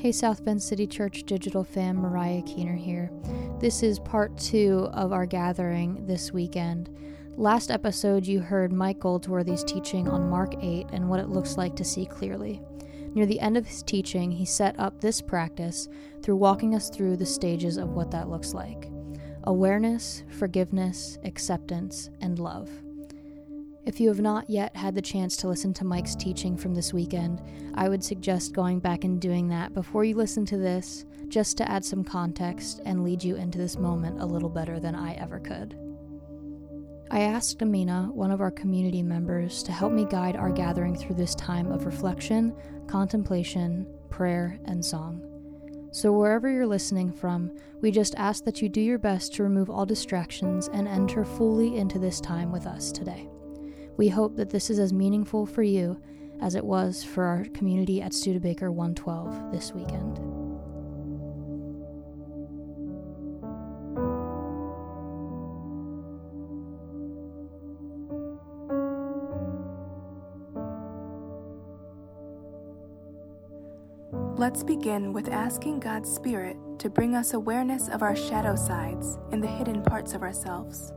Hey, South Bend City Church Digital fam, Mariah Keener here. This is part two of our gathering this weekend. Last episode, you heard Mike Goldsworthy's teaching on Mark 8 and what it looks like to see clearly. Near the end of his teaching, he set up this practice through walking us through the stages of what that looks like awareness, forgiveness, acceptance, and love. If you have not yet had the chance to listen to Mike's teaching from this weekend, I would suggest going back and doing that before you listen to this, just to add some context and lead you into this moment a little better than I ever could. I asked Amina, one of our community members, to help me guide our gathering through this time of reflection, contemplation, prayer, and song. So, wherever you're listening from, we just ask that you do your best to remove all distractions and enter fully into this time with us today. We hope that this is as meaningful for you as it was for our community at Studebaker 112 this weekend. Let's begin with asking God's Spirit to bring us awareness of our shadow sides and the hidden parts of ourselves.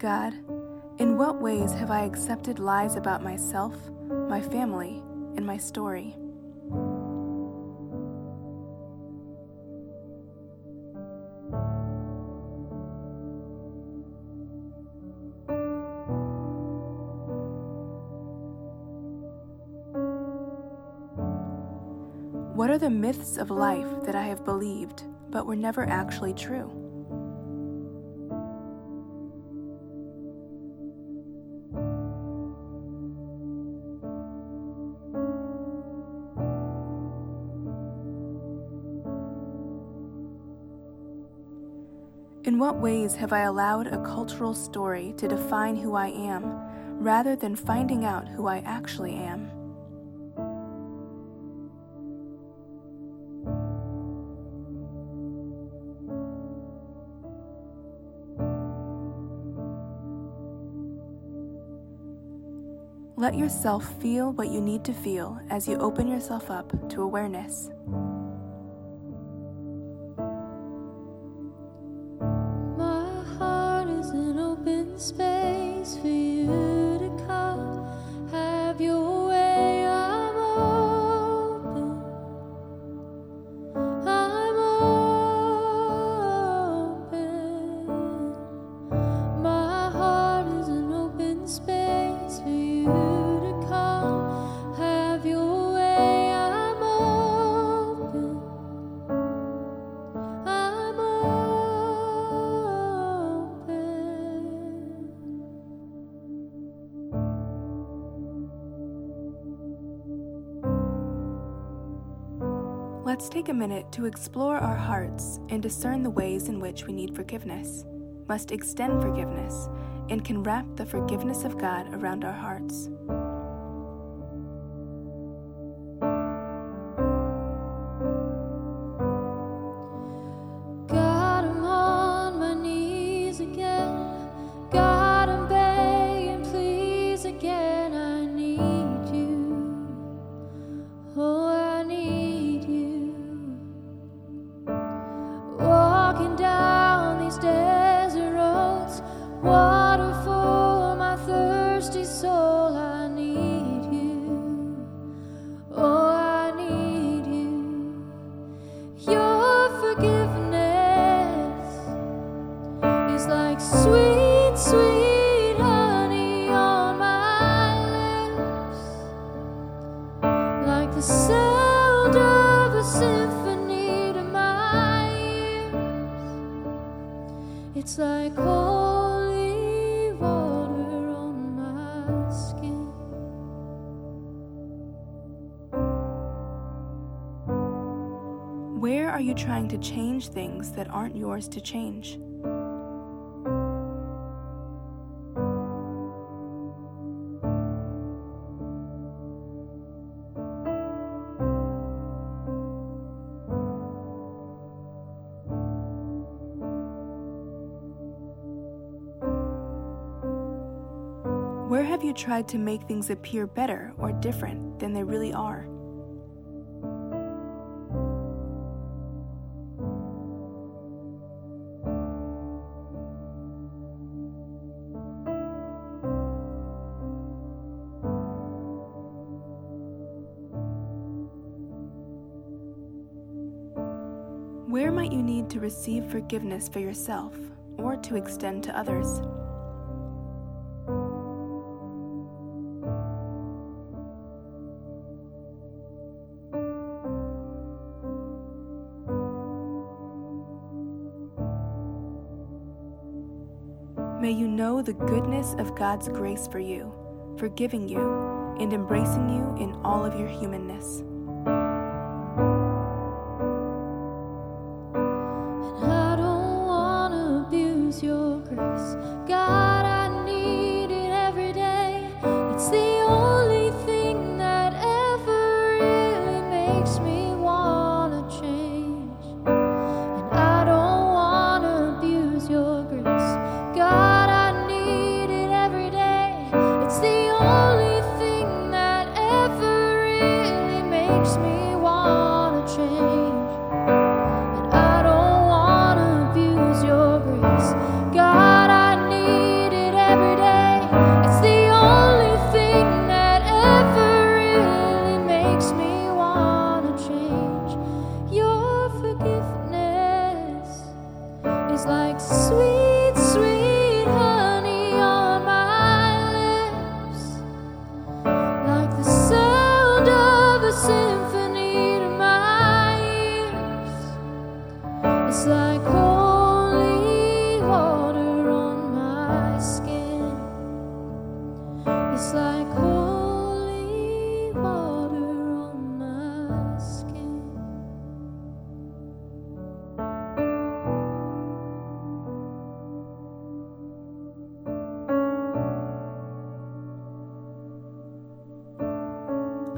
God, in what ways have I accepted lies about myself, my family, and my story? What are the myths of life that I have believed but were never actually true? What ways have I allowed a cultural story to define who I am rather than finding out who I actually am? Let yourself feel what you need to feel as you open yourself up to awareness. Take a minute to explore our hearts and discern the ways in which we need forgiveness, must extend forgiveness, and can wrap the forgiveness of God around our hearts. Are you trying to change things that aren't yours to change? Where have you tried to make things appear better or different than they really are? Might you need to receive forgiveness for yourself or to extend to others? May you know the goodness of God's grace for you, forgiving you, and embracing you in all of your humanness.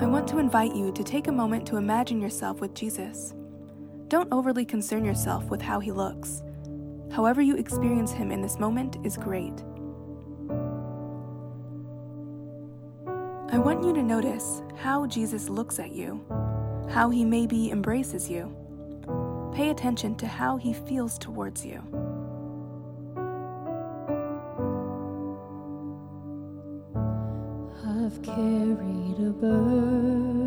I want to invite you to take a moment to imagine yourself with Jesus. Don't overly concern yourself with how he looks. However, you experience him in this moment is great. I want you to notice how Jesus looks at you, how he maybe embraces you. Pay attention to how he feels towards you. I've carried a burden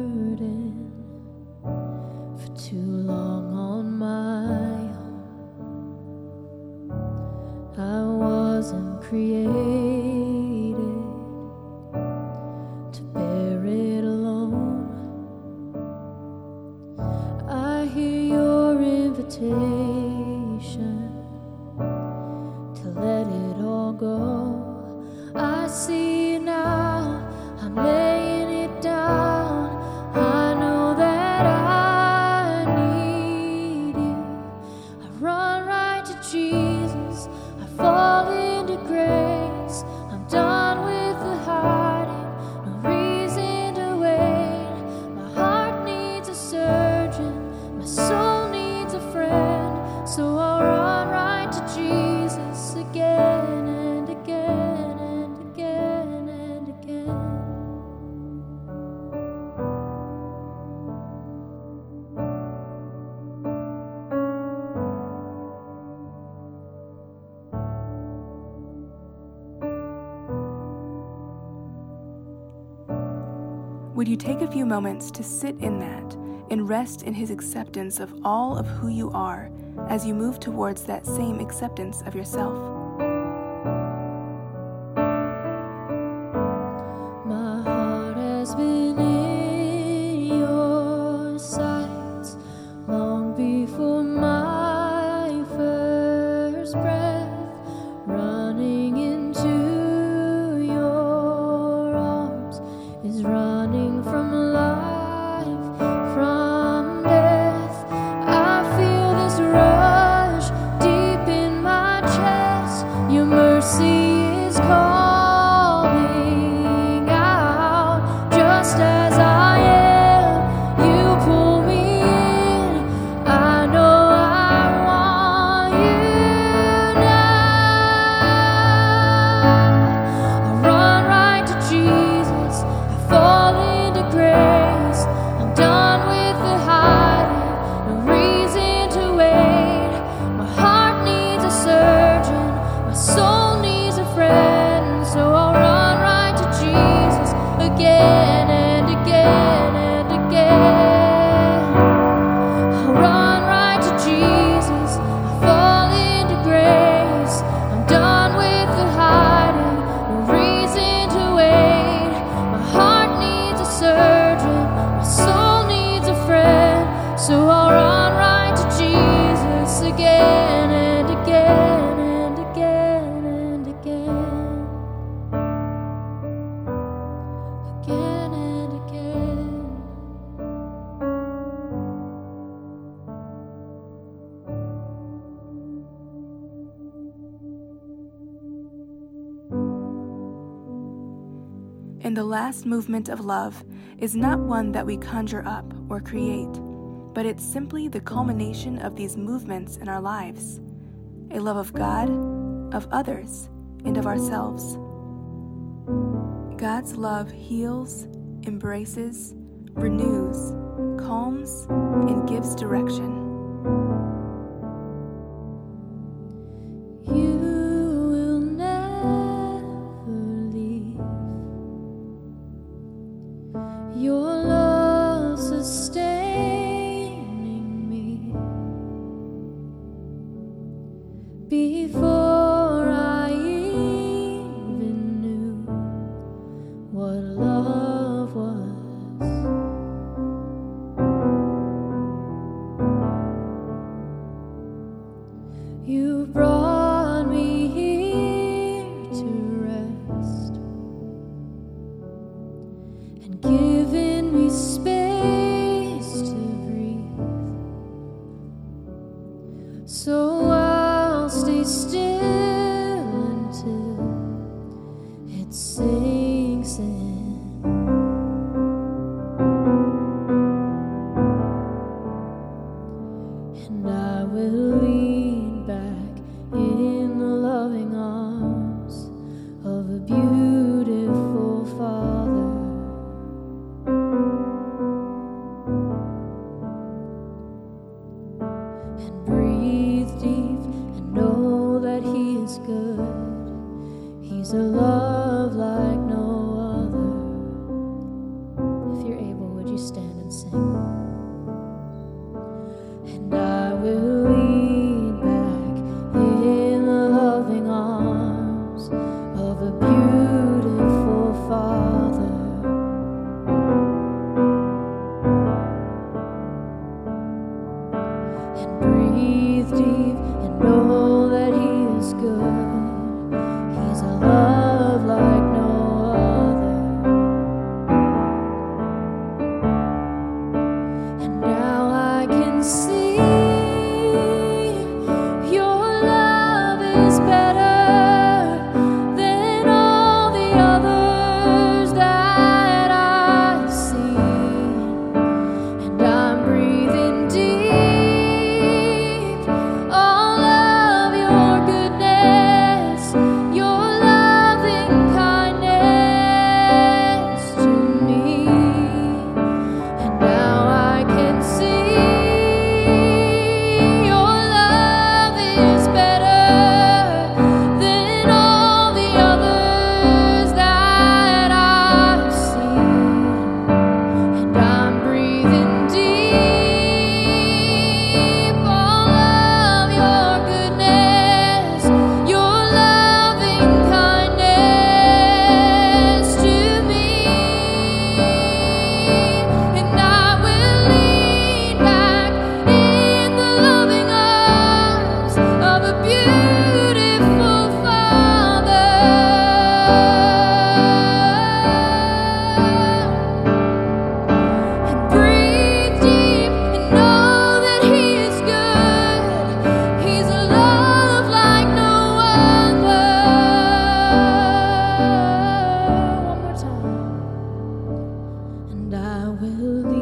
Would you take a few moments to sit in that and rest in His acceptance of all of who you are as you move towards that same acceptance of yourself? My heart has been in your sights long before my first breath. Running last movement of love is not one that we conjure up or create, but it's simply the culmination of these movements in our lives a love of God, of others, and of ourselves. God's love heals, embraces, renews, calms, and gives direction. Deep and know